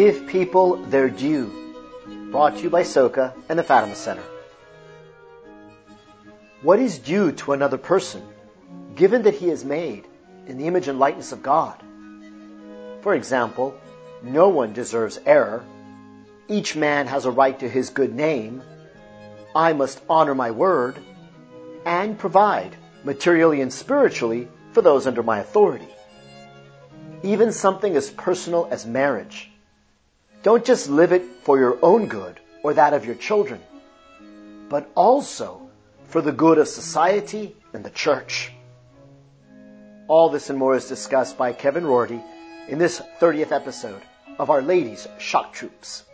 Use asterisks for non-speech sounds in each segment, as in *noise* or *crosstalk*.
Give people their due. Brought to you by SOCA and the Fatima Center. What is due to another person, given that he is made in the image and likeness of God? For example, no one deserves error. Each man has a right to his good name. I must honor my word and provide materially and spiritually for those under my authority. Even something as personal as marriage. Don't just live it for your own good or that of your children, but also for the good of society and the church. All this and more is discussed by Kevin Rorty in this 30th episode of Our Lady's Shock Troops.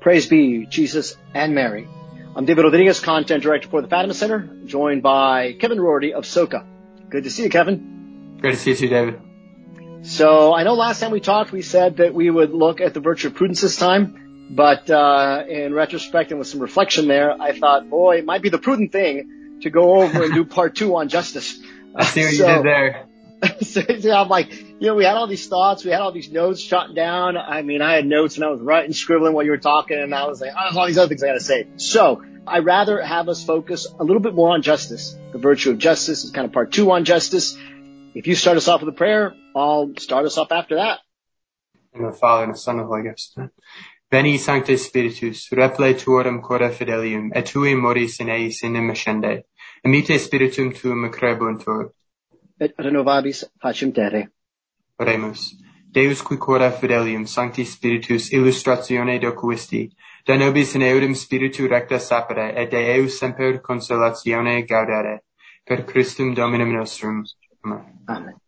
Praise be Jesus and Mary. I'm David Rodriguez, Content Director for the Fatima Center, joined by Kevin Rorty of SOCA. Good to see you, Kevin. Great to see you too, David. So I know last time we talked, we said that we would look at the virtue of prudence this time, but uh, in retrospect and with some reflection there, I thought, boy, it might be the prudent thing to go over and do *laughs* part two on justice. I see what so, you did there. *laughs* so, so I'm like, you know, we had all these thoughts, we had all these notes shot down. I mean, I had notes and I was writing, scribbling while you were talking, and I was like, oh, all these other things I got to say. So I rather have us focus a little bit more on justice. The virtue of justice is kind of part two on justice. If you start us off with a prayer, I'll start us off after that. In the Father and the Son and the Holy Ghost. Veni Sancte Spiritus, reple tuorum cora fidelium, et tui moris in eis in ascende. Emite spiritum tuum crebuntur. Et renovabis facem terre. Deus qui fidelium, Sancti Spiritus, illustratione docuisti, da nobis in spiritu recta sapere, et de eu semper consolatione gaudere. Per Christum Dominum nostrum. Amen.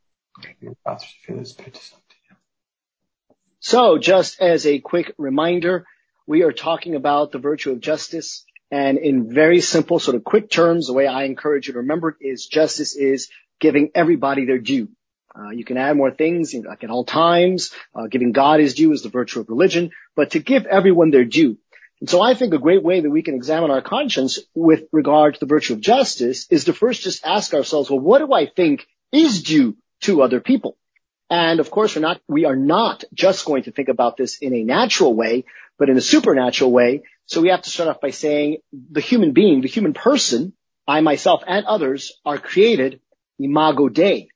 So, just as a quick reminder, we are talking about the virtue of justice. And in very simple, sort of quick terms, the way I encourage you to remember it is justice is giving everybody their due. Uh, you can add more things, like at all times, uh, giving God his due is the virtue of religion, but to give everyone their due. And so I think a great way that we can examine our conscience with regard to the virtue of justice is to first just ask ourselves, well, what do I think is due to other people. And of course, we're not, we are not just going to think about this in a natural way, but in a supernatural way. So we have to start off by saying the human being, the human person, I myself and others are created imago Dei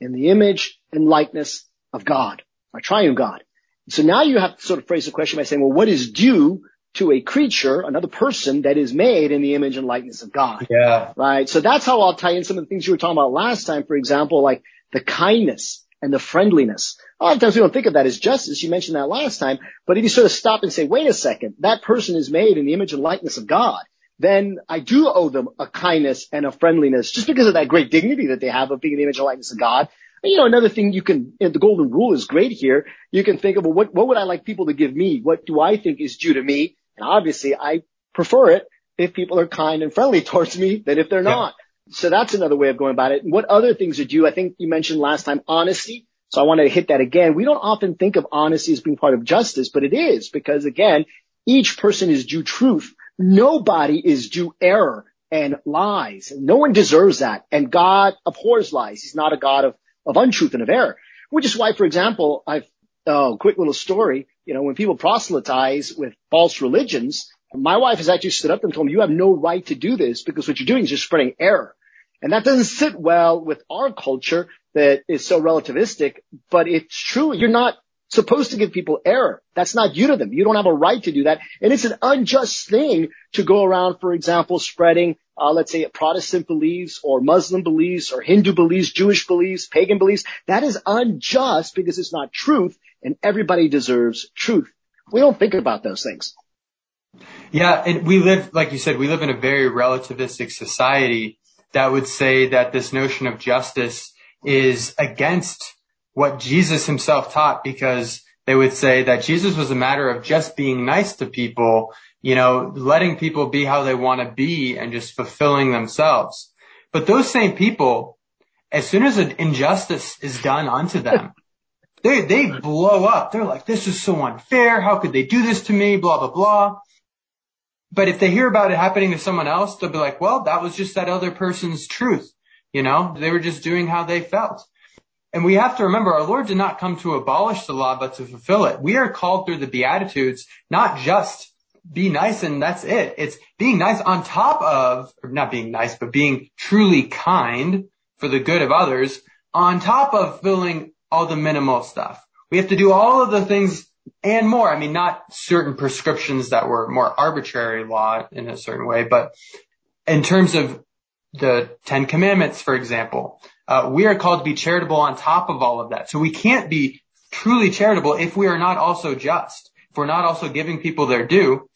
in the image and likeness of God, our triune God. So now you have to sort of phrase the question by saying, well, what is due to a creature, another person that is made in the image and likeness of God? Yeah. Right. So that's how I'll tie in some of the things you were talking about last time. For example, like the kindness and the friendliness. A lot of times we don't think of that as justice. You mentioned that last time. But if you sort of stop and say, wait a second, that person is made in the image and likeness of God, then I do owe them a kindness and a friendliness just because of that great dignity that they have of being in the image and likeness of God. And, you know, another thing you can, the golden rule is great here. You can think of, well, what, what would I like people to give me? What do I think is due to me? And obviously I prefer it if people are kind and friendly *laughs* towards me than if they're yeah. not. So that's another way of going about it. And what other things are due? I think you mentioned last time honesty. So I want to hit that again. We don't often think of honesty as being part of justice, but it is because again, each person is due truth. Nobody is due error and lies. No one deserves that. And God abhors lies. He's not a God of, of untruth and of error. Which is why, for example, I've, oh, quick little story. You know, when people proselytize with false religions, my wife has actually stood up and told me, you have no right to do this because what you're doing is just spreading error. And that doesn't sit well with our culture that is so relativistic, but it's true. You're not supposed to give people error. That's not you to them. You don't have a right to do that. And it's an unjust thing to go around, for example, spreading, uh, let's say Protestant beliefs or Muslim beliefs or Hindu beliefs, Jewish beliefs, pagan beliefs. That is unjust because it's not truth and everybody deserves truth. We don't think about those things. Yeah. And we live, like you said, we live in a very relativistic society that would say that this notion of justice is against what Jesus himself taught because they would say that Jesus was a matter of just being nice to people, you know, letting people be how they want to be and just fulfilling themselves. But those same people, as soon as an injustice is done unto them, *laughs* they, they blow up. They're like, this is so unfair. How could they do this to me? Blah, blah, blah. But if they hear about it happening to someone else, they'll be like, well, that was just that other person's truth. You know, they were just doing how they felt. And we have to remember our Lord did not come to abolish the law, but to fulfill it. We are called through the Beatitudes, not just be nice and that's it. It's being nice on top of, or not being nice, but being truly kind for the good of others on top of filling all the minimal stuff. We have to do all of the things and more. I mean, not certain prescriptions that were more arbitrary law in a certain way, but in terms of the Ten Commandments, for example, Uh, we are called to be charitable on top of all of that. So we can't be truly charitable if we are not also just, if we're not also giving people their due.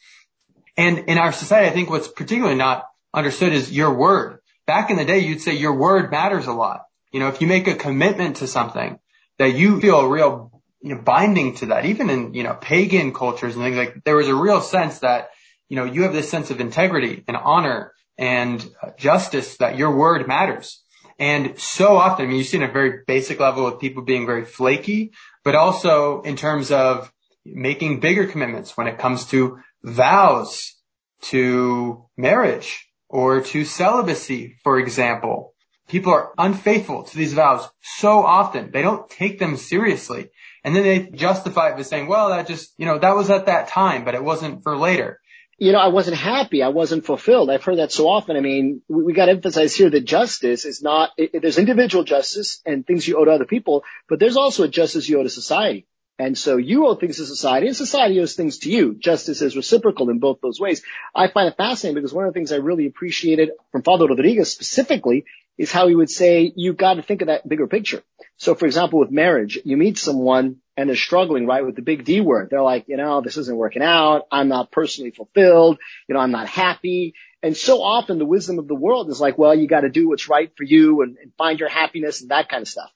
And in our society, I think what's particularly not understood is your word. Back in the day, you'd say your word matters a lot. You know, if you make a commitment to something that you feel a real you know, binding to that, even in, you know, pagan cultures and things like, there was a real sense that, you know, you have this sense of integrity and honor and uh, justice that your word matters. And so often, I mean, you see in a very basic level with people being very flaky, but also in terms of making bigger commitments when it comes to vows to marriage or to celibacy, for example. People are unfaithful to these vows so often. They don't take them seriously. And then they justify it by saying, well, that just, you know, that was at that time, but it wasn't for later. You know, I wasn't happy. I wasn't fulfilled. I've heard that so often. I mean, we, we got to emphasize here that justice is not, it, there's individual justice and things you owe to other people, but there's also a justice you owe to society. And so you owe things to society and society owes things to you. Justice is reciprocal in both those ways. I find it fascinating because one of the things I really appreciated from Father Rodriguez specifically is how he would say, you've got to think of that bigger picture. So for example, with marriage, you meet someone and they're struggling, right, with the big D word. They're like, you know, this isn't working out. I'm not personally fulfilled. You know, I'm not happy. And so often the wisdom of the world is like, well, you got to do what's right for you and, and find your happiness and that kind of stuff.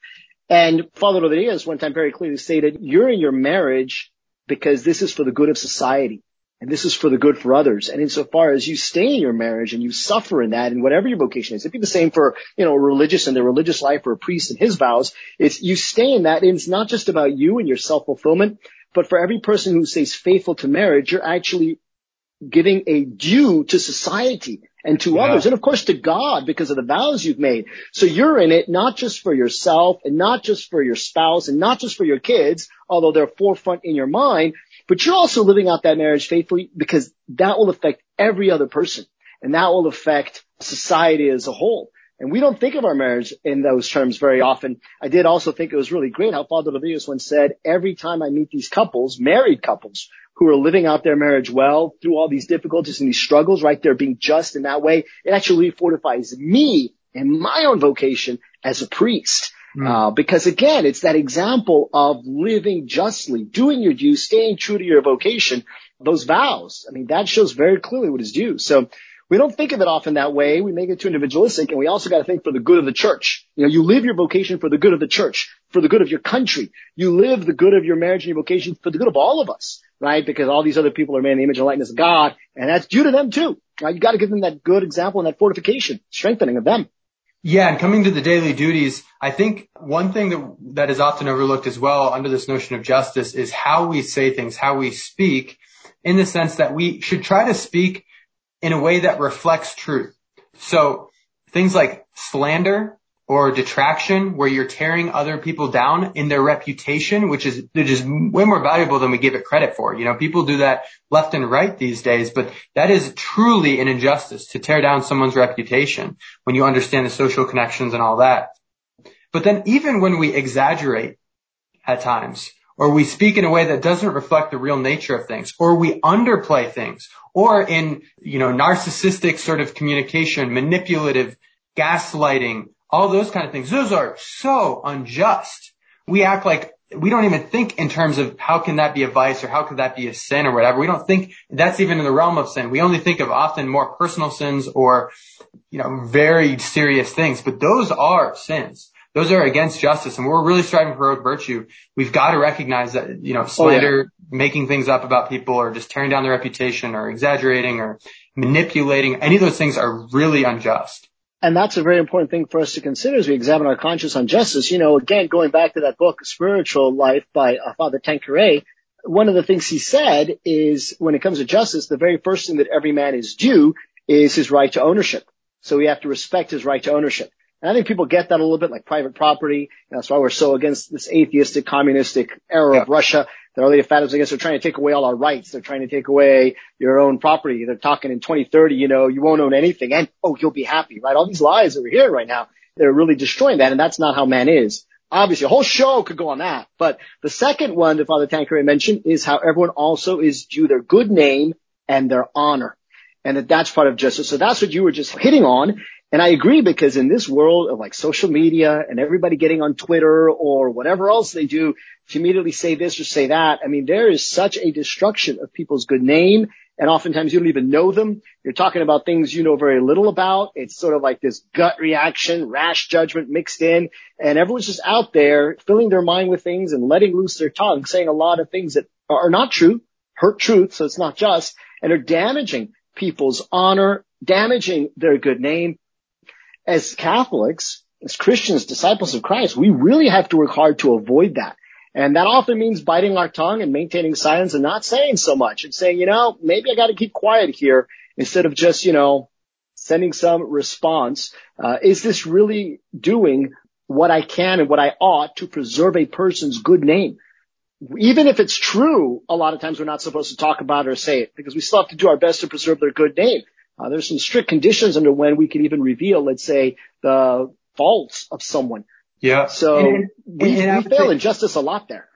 And Father Rodriguez one time very clearly stated, you're in your marriage because this is for the good of society. And this is for the good for others. And insofar as you stay in your marriage and you suffer in that and whatever your vocation is, it'd be the same for, you know, a religious and their religious life or a priest and his vows. It's you stay in that and it's not just about you and your self-fulfillment, but for every person who stays faithful to marriage, you're actually giving a due to society and to yeah. others and of course to God because of the vows you've made. So you're in it not just for yourself and not just for your spouse and not just for your kids, although they're forefront in your mind, but you're also living out that marriage faithfully because that will affect every other person and that will affect society as a whole. And we don't think of our marriage in those terms very often. I did also think it was really great how Father Rodriguez once said, every time I meet these couples, married couples, who are living out their marriage well through all these difficulties and these struggles, right? They're being just in that way. It actually fortifies me in my own vocation as a priest. Mm. Uh, because again, it's that example of living justly, doing your due, staying true to your vocation, those vows. I mean, that shows very clearly what is due. So we don't think of it often that way. We make it too individualistic and we also got to think for the good of the church. You know, you live your vocation for the good of the church, for the good of your country. You live the good of your marriage and your vocation for the good of all of us, right? Because all these other people are made in the image and likeness of God and that's due to them too. Right? You got to give them that good example and that fortification, strengthening of them. Yeah, and coming to the daily duties, I think one thing that, that is often overlooked as well under this notion of justice is how we say things, how we speak, in the sense that we should try to speak in a way that reflects truth. So things like slander or detraction where you're tearing other people down in their reputation, which is, which is way more valuable than we give it credit for. You know, people do that left and right these days, but that is truly an injustice to tear down someone's reputation when you understand the social connections and all that. But then even when we exaggerate at times, or we speak in a way that doesn't reflect the real nature of things, or we underplay things, or in, you know, narcissistic sort of communication, manipulative, gaslighting, all those kind of things. Those are so unjust. We act like we don't even think in terms of how can that be a vice or how could that be a sin or whatever. We don't think that's even in the realm of sin. We only think of often more personal sins or, you know, very serious things, but those are sins those are against justice and we're really striving for virtue. We've got to recognize that, you know, slander, oh, yeah. making things up about people or just tearing down their reputation or exaggerating or manipulating, any of those things are really unjust. And that's a very important thing for us to consider as we examine our conscience on justice. You know, again, going back to that book, Spiritual Life by uh, Father Tanquerey, one of the things he said is when it comes to justice, the very first thing that every man is due is his right to ownership. So we have to respect his right to ownership. And I think people get that a little bit like private property. That's why we're so against this atheistic, communistic era yeah. of Russia. They're really I guess, They're trying to take away all our rights. They're trying to take away your own property. They're talking in 2030, you know, you won't own anything and oh, you'll be happy, right? All these lies that we're hearing right now, they're really destroying that. And that's not how man is. Obviously, a whole show could go on that. But the second one that Father Tanquerey mentioned is how everyone also is due their good name and their honor. And that that's part of justice. So that's what you were just hitting on. And I agree because in this world of like social media and everybody getting on Twitter or whatever else they do to immediately say this or say that, I mean, there is such a destruction of people's good name. And oftentimes you don't even know them. You're talking about things you know very little about. It's sort of like this gut reaction, rash judgment mixed in. And everyone's just out there filling their mind with things and letting loose their tongue, saying a lot of things that are not true, hurt truth. So it's not just and are damaging people's honor, damaging their good name as Catholics, as Christians, disciples of Christ, we really have to work hard to avoid that. And that often means biting our tongue and maintaining silence and not saying so much and saying, you know, maybe I got to keep quiet here instead of just, you know, sending some response. Uh, is this really doing what I can and what I ought to preserve a person's good name? Even if it's true, a lot of times we're not supposed to talk about it or say it because we still have to do our best to preserve their good name. Uh, there's some strict conditions under when we can even reveal, let's say, the faults of someone. Yeah. So and, we, and we fail say, in justice a lot there.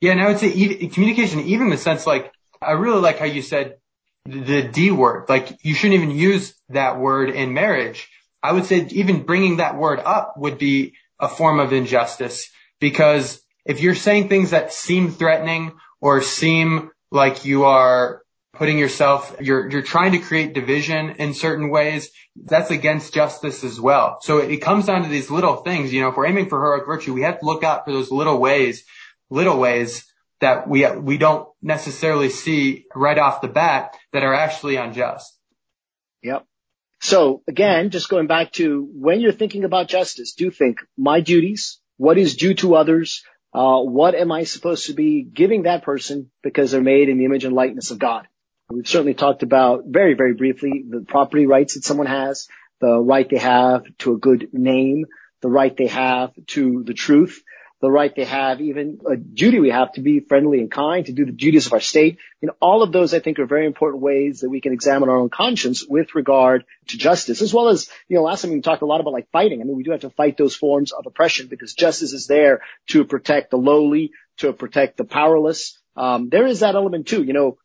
Yeah, and I would say even, communication, even in the sense like, I really like how you said the D word. Like you shouldn't even use that word in marriage. I would say even bringing that word up would be a form of injustice because if you're saying things that seem threatening or seem like you are putting yourself, you're, you're trying to create division in certain ways. That's against justice as well. So it comes down to these little things. You know, if we're aiming for heroic virtue, we have to look out for those little ways, little ways that we, we don't necessarily see right off the bat that are actually unjust. Yep. So again, just going back to when you're thinking about justice, do think my duties, what is due to others, uh, what am I supposed to be giving that person because they're made in the image and likeness of God? We've certainly talked about very, very briefly the property rights that someone has, the right they have to a good name, the right they have to the truth, the right they have, even a duty we have to be friendly and kind, to do the duties of our state. Know, all of those I think are very important ways that we can examine our own conscience with regard to justice, as well as, you know, last time we talked a lot about like fighting. I mean, we do have to fight those forms of oppression because justice is there to protect the lowly, to protect the powerless. Um, there is that element too. You know,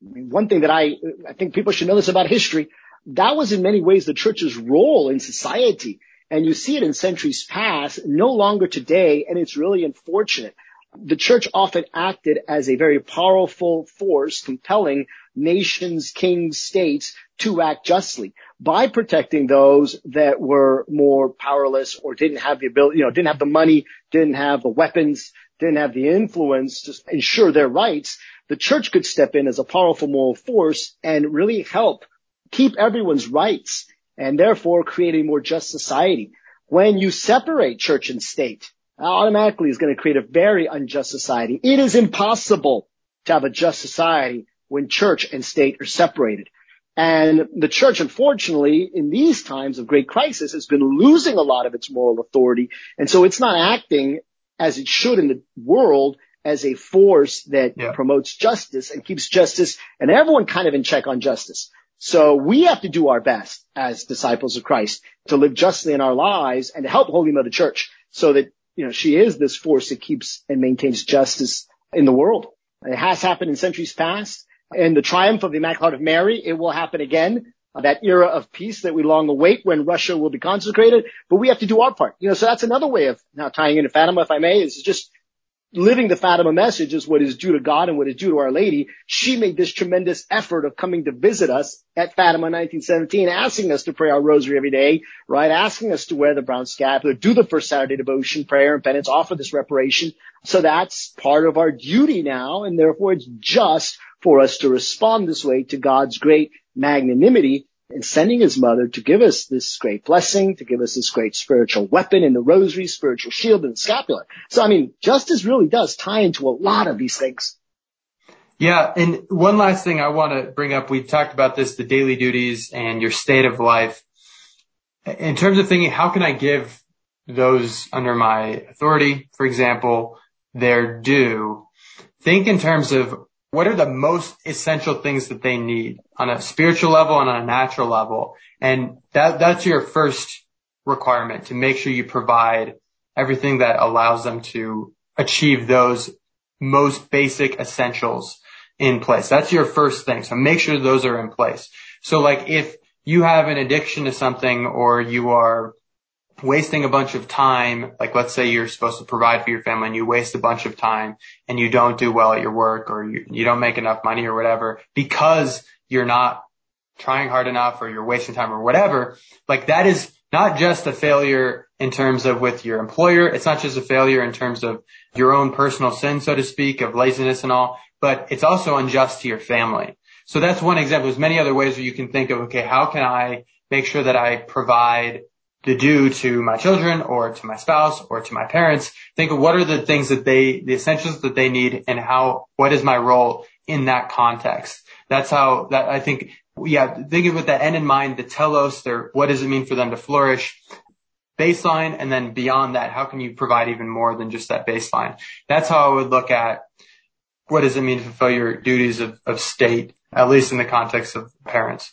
one thing that I, I think people should know this about history, that was in many ways the church's role in society. And you see it in centuries past, no longer today, and it's really unfortunate. The church often acted as a very powerful force compelling nations, kings, states to act justly by protecting those that were more powerless or didn't have the ability, you know, didn't have the money, didn't have the weapons, didn't have the influence to ensure their rights the church could step in as a powerful moral force and really help keep everyone's rights and therefore create a more just society. When you separate church and state, automatically is going to create a very unjust society. It is impossible to have a just society when church and state are separated. And the church, unfortunately, in these times of great crisis, has been losing a lot of its moral authority. And so it's not acting as it should in the world as a force that yeah. promotes justice and keeps justice and everyone kind of in check on justice. So we have to do our best as disciples of Christ to live justly in our lives and to help Holy Mother Church so that, you know, she is this force that keeps and maintains justice in the world. It has happened in centuries past. And the triumph of the Immaculate Heart of Mary, it will happen again. That era of peace that we long await when Russia will be consecrated, but we have to do our part. You know, so that's another way of now tying into Fatima, if I may, is just living the Fatima message is what is due to God and what is due to Our Lady. She made this tremendous effort of coming to visit us at Fatima 1917, asking us to pray our rosary every day, right? Asking us to wear the brown scapular, do the first Saturday devotion, prayer and penance, offer this reparation. So that's part of our duty now. And therefore it's just for us to respond this way to God's great magnanimity in sending his mother to give us this great blessing, to give us this great spiritual weapon in the rosary, spiritual shield, and the scapular. So, I mean, justice really does tie into a lot of these things. Yeah. And one last thing I want to bring up. We talked about this, the daily duties and your state of life. in terms of thinking, how can I give those under my authority, for example, their due? Think in terms of what are the most essential things that they need on a spiritual level and on a natural level. And that, that's your first requirement to make sure you provide everything that allows them to achieve those most basic essentials in place. That's your first thing. So make sure those are in place. So like if you have an addiction to something or you are wasting a bunch of time, like let's say you're supposed to provide for your family and you waste a bunch of time and you don't do well at your work or you, you don't make enough money or whatever because you're not trying hard enough or you're wasting time or whatever, like that is not just a failure in terms of with your employer. It's not just a failure in terms of your own personal sin, so to speak, of laziness and all, but it's also unjust to your family. So that's one example. There's many other ways where you can think of, okay, how can I make sure that I provide the due to my children or to my spouse or to my parents? Think of what are the things that they, the essentials that they need and how, what is my role in that context? That's how that I think, yeah, thinking with that end in mind, the telos, their, what does it mean for them to flourish? Baseline and then beyond that, how can you provide even more than just that baseline? That's how I would look at what does it mean to fulfill your duties of, of state, at least in the context of parents?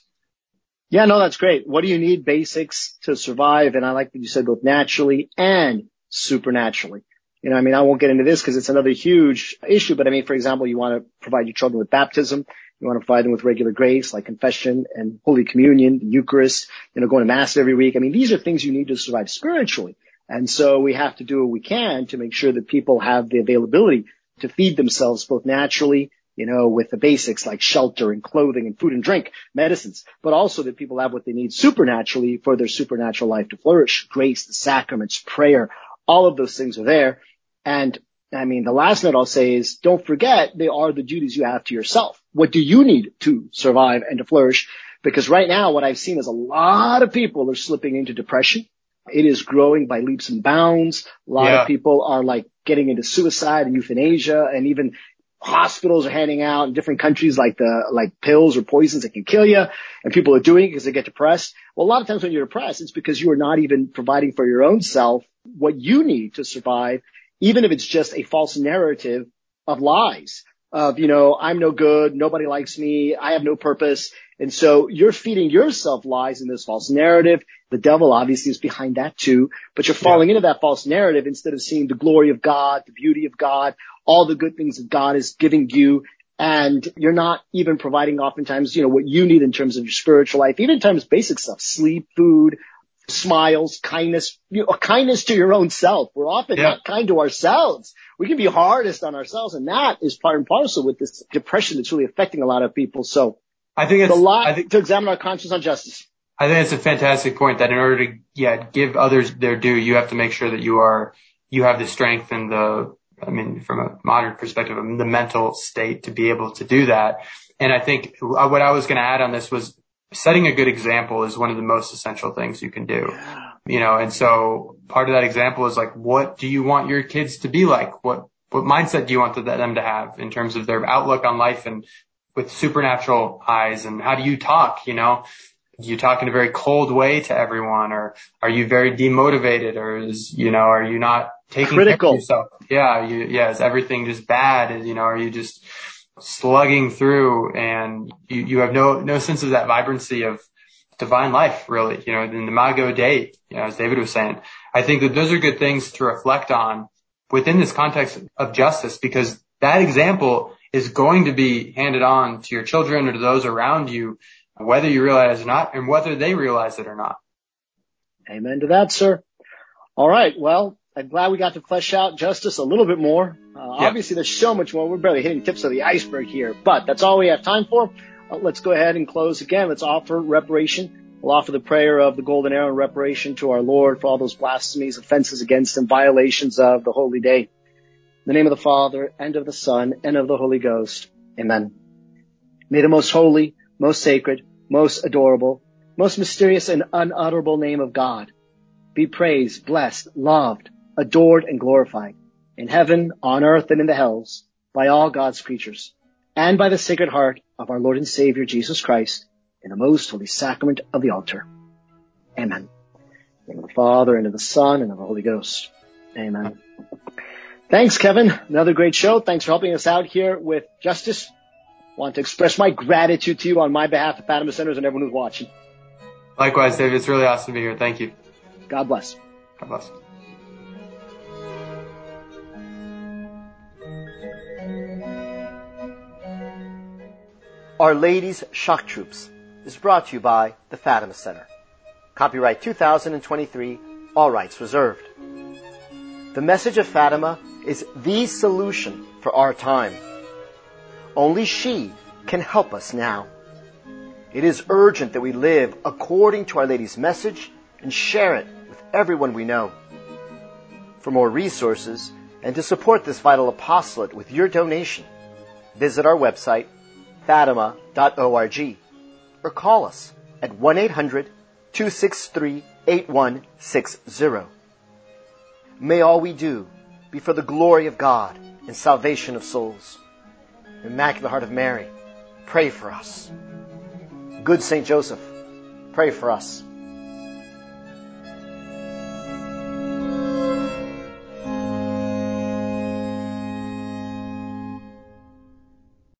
Yeah, no, that's great. What do you need basics to survive? And I like that you said both naturally and supernaturally. You know, I mean, I won't get into this because it's another huge issue, but I mean, for example, you want to provide your children with baptism. You want to provide them with regular grace like confession and Holy Communion, the Eucharist, you know, going to Mass every week. I mean, these are things you need to survive spiritually. And so we have to do what we can to make sure that people have the availability to feed themselves both naturally, you know, with the basics like shelter and clothing and food and drink, medicines, but also that people have what they need supernaturally for their supernatural life to flourish. Grace, the sacraments, prayer, all of those things are there. And I mean, the last note I'll say is don't forget they are the duties you have to yourself. What do you need to survive and to flourish? Because right now what I've seen is a lot of people are slipping into depression. It is growing by leaps and bounds. A lot yeah. of people are like getting into suicide and euthanasia and even hospitals are handing out in different countries like the, like pills or poisons that can kill you and people are doing it because they get depressed. Well, a lot of times when you're depressed, it's because you are not even providing for your own self what you need to survive, even if it's just a false narrative of lies of, you know, I'm no good. Nobody likes me. I have no purpose. And so you're feeding yourself lies in this false narrative. The devil obviously is behind that too, but you're falling yeah. into that false narrative instead of seeing the glory of God, the beauty of God, all the good things that God is giving you. And you're not even providing oftentimes, you know, what you need in terms of your spiritual life, even in terms of basic stuff, sleep, food, smiles, kindness, you know, kindness to your own self. We're often yeah. not kind to ourselves. We can be hardest on ourselves. And that is part and parcel with this depression that's really affecting a lot of people. So I think it's a lot I think, to examine our conscience on justice. I think it's a fantastic point that in order to, yeah, give others their due, you have to make sure that you are, you have the strength and the, I mean, from a modern perspective, the mental state to be able to do that. And I think uh, what I was going to add on this was setting a good example is one of the most essential things you can do. You know, and so part of that example is like, what do you want your kids to be like? What, what mindset do you want them to have in terms of their outlook on life and with supernatural eyes and how do you talk, you know? Do you talk in a very cold way to everyone or are you very demotivated or is, you know, are you not taking critical care of yourself? Yeah. You, yeah. Is everything just bad? You know, are you just, slugging through and you, you have no, no sense of that vibrancy of divine life, really, you know, in the imago Dei, you know, as David was saying. I think that those are good things to reflect on within this context of justice because that example is going to be handed on to your children or to those around you, whether you realize it or not and whether they realize it or not. Amen to that, sir. All right. Well, I'm glad we got to flesh out justice a little bit more. Uh, yep. Obviously, there's so much more. We're barely hitting tips of the iceberg here, but that's all we have time for. Uh, let's go ahead and close again. Let's offer reparation. We'll offer the prayer of the golden arrow and reparation to our Lord for all those blasphemies, offenses against him, violations of the holy day. In the name of the Father, and of the Son, and of the Holy Ghost. Amen. May the most holy, most sacred, most adorable, most mysterious and unutterable name of God be praised, blessed, loved, adored and glorified in heaven, on earth, and in the hells by all God's creatures and by the sacred heart of our Lord and Savior Jesus Christ in the most holy sacrament of the altar. Amen. In the Father, and of the Son, and of the Holy Ghost. Amen. Thanks, Kevin. Another great show. Thanks for helping us out here with justice. Want to express my gratitude to you on my behalf of Fatima Centers and everyone who's watching. Likewise, David. It's really awesome to be here. Thank you. God bless. God bless. Our Lady's Shock Troops is brought to you by the Fatima Center. Copyright 2023, all rights reserved. The message of Fatima is the solution for our time. Only she can help us now. It is urgent that we live according to Our Lady's message and share it with everyone we know. For more resources and to support this vital apostolate with your donation, visit our website, fatima.org, or call us at 1 800 263 8160. May all we do be for the glory of God and salvation of souls. Immaculate Heart of Mary, pray for us. Good Saint Joseph, pray for us.